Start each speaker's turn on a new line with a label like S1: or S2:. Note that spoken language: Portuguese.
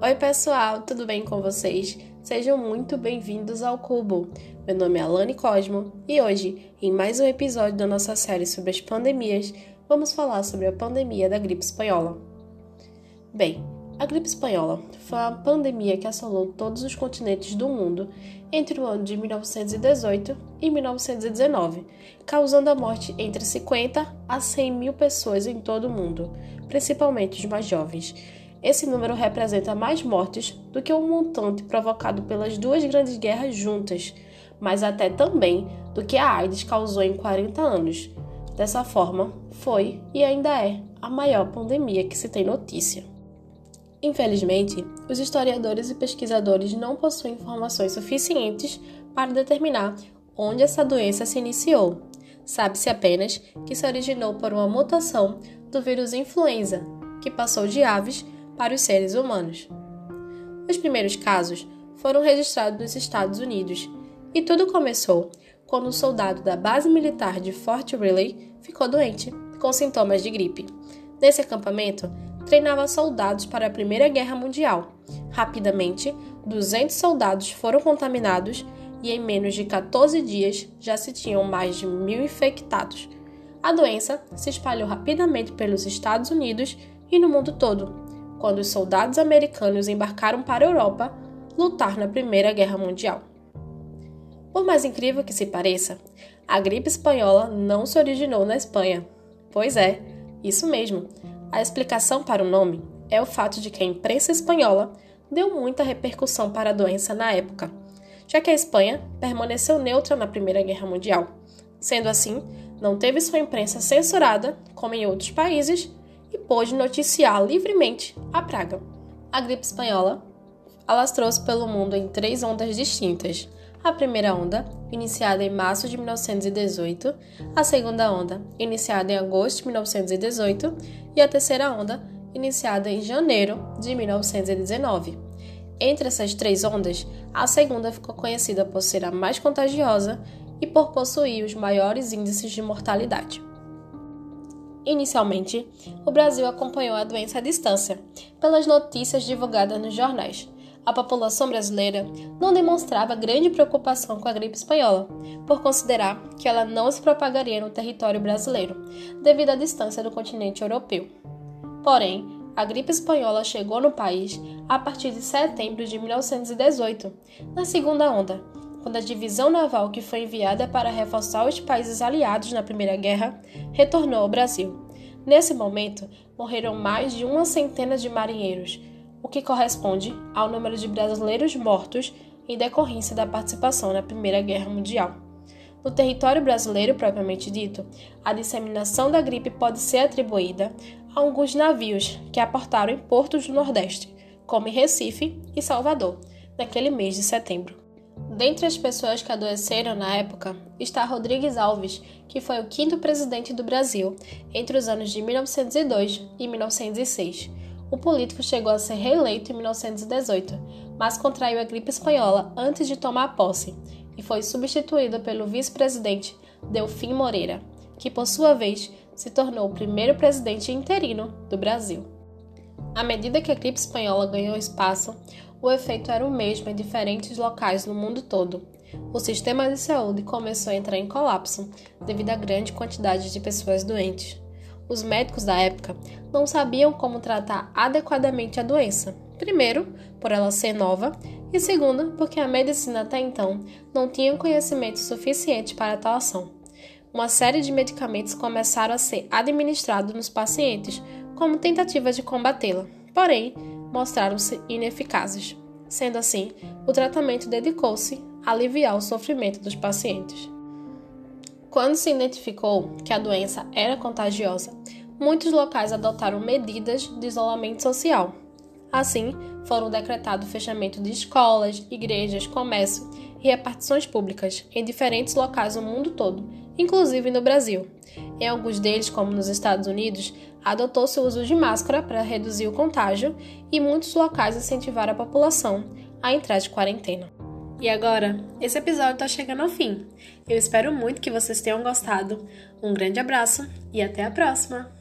S1: Oi, pessoal, tudo bem com vocês? Sejam muito bem-vindos ao Cubo. Meu nome é Alane Cosmo e hoje, em mais um episódio da nossa série sobre as pandemias, vamos falar sobre a pandemia da gripe espanhola. Bem, a gripe espanhola foi uma pandemia que assolou todos os continentes do mundo entre o ano de 1918 e 1919, causando a morte entre 50 a 100 mil pessoas em todo o mundo, principalmente os mais jovens. Esse número representa mais mortes do que o montante provocado pelas duas grandes guerras juntas, mas até também do que a AIDS causou em 40 anos. Dessa forma, foi e ainda é a maior pandemia que se tem notícia. Infelizmente, os historiadores e pesquisadores não possuem informações suficientes para determinar onde essa doença se iniciou. Sabe-se apenas que se originou por uma mutação do vírus influenza, que passou de aves para os seres humanos. Os primeiros casos foram registrados nos Estados Unidos, e tudo começou quando um soldado da base militar de Fort Riley ficou doente, com sintomas de gripe. Nesse acampamento, treinava soldados para a Primeira Guerra Mundial. Rapidamente, 200 soldados foram contaminados e em menos de 14 dias já se tinham mais de mil infectados. A doença se espalhou rapidamente pelos Estados Unidos e no mundo todo, quando os soldados americanos embarcaram para a Europa lutar na Primeira Guerra Mundial. Por mais incrível que se pareça, a gripe espanhola não se originou na Espanha. Pois é, isso mesmo. A explicação para o nome é o fato de que a imprensa espanhola deu muita repercussão para a doença na época, já que a Espanha permaneceu neutra na Primeira Guerra Mundial. Sendo assim, não teve sua imprensa censurada, como em outros países, e pôde noticiar livremente a praga. A gripe espanhola alastrou-se pelo mundo em três ondas distintas. A primeira onda, iniciada em março de 1918, a segunda onda, iniciada em agosto de 1918, e a terceira onda, iniciada em janeiro de 1919. Entre essas três ondas, a segunda ficou conhecida por ser a mais contagiosa e por possuir os maiores índices de mortalidade. Inicialmente, o Brasil acompanhou a doença à distância, pelas notícias divulgadas nos jornais a população brasileira não demonstrava grande preocupação com a gripe espanhola, por considerar que ela não se propagaria no território brasileiro, devido à distância do continente europeu. Porém, a gripe espanhola chegou no país a partir de setembro de 1918, na segunda onda, quando a divisão naval que foi enviada para reforçar os países aliados na Primeira Guerra retornou ao Brasil. Nesse momento, morreram mais de uma centena de marinheiros, o que corresponde ao número de brasileiros mortos em decorrência da participação na Primeira Guerra Mundial. No território brasileiro propriamente dito, a disseminação da gripe pode ser atribuída a alguns navios que aportaram em portos do Nordeste, como em Recife e Salvador, naquele mês de setembro. Dentre as pessoas que adoeceram na época está Rodrigues Alves, que foi o quinto presidente do Brasil entre os anos de 1902 e 1906 o político chegou a ser reeleito em 1918, mas contraiu a gripe espanhola antes de tomar posse e foi substituído pelo vice-presidente Delfim Moreira, que por sua vez se tornou o primeiro presidente interino do Brasil. À medida que a gripe espanhola ganhou espaço, o efeito era o mesmo em diferentes locais no mundo todo. O sistema de saúde começou a entrar em colapso devido à grande quantidade de pessoas doentes os médicos da época não sabiam como tratar adequadamente a doença. Primeiro, por ela ser nova, e segundo, porque a medicina até então não tinha conhecimento suficiente para tal ação. Uma série de medicamentos começaram a ser administrados nos pacientes como tentativa de combatê-la, porém, mostraram-se ineficazes. Sendo assim, o tratamento dedicou-se a aliviar o sofrimento dos pacientes. Quando se identificou que a doença era contagiosa, muitos locais adotaram medidas de isolamento social. Assim, foram decretados o fechamento de escolas, igrejas, comércio e repartições públicas em diferentes locais do mundo todo, inclusive no Brasil. Em alguns deles, como nos Estados Unidos, adotou-se o uso de máscara para reduzir o contágio e muitos locais incentivaram a população a entrar de quarentena. E agora, esse episódio está chegando ao fim. Eu espero muito que vocês tenham gostado. Um grande abraço e até a próxima!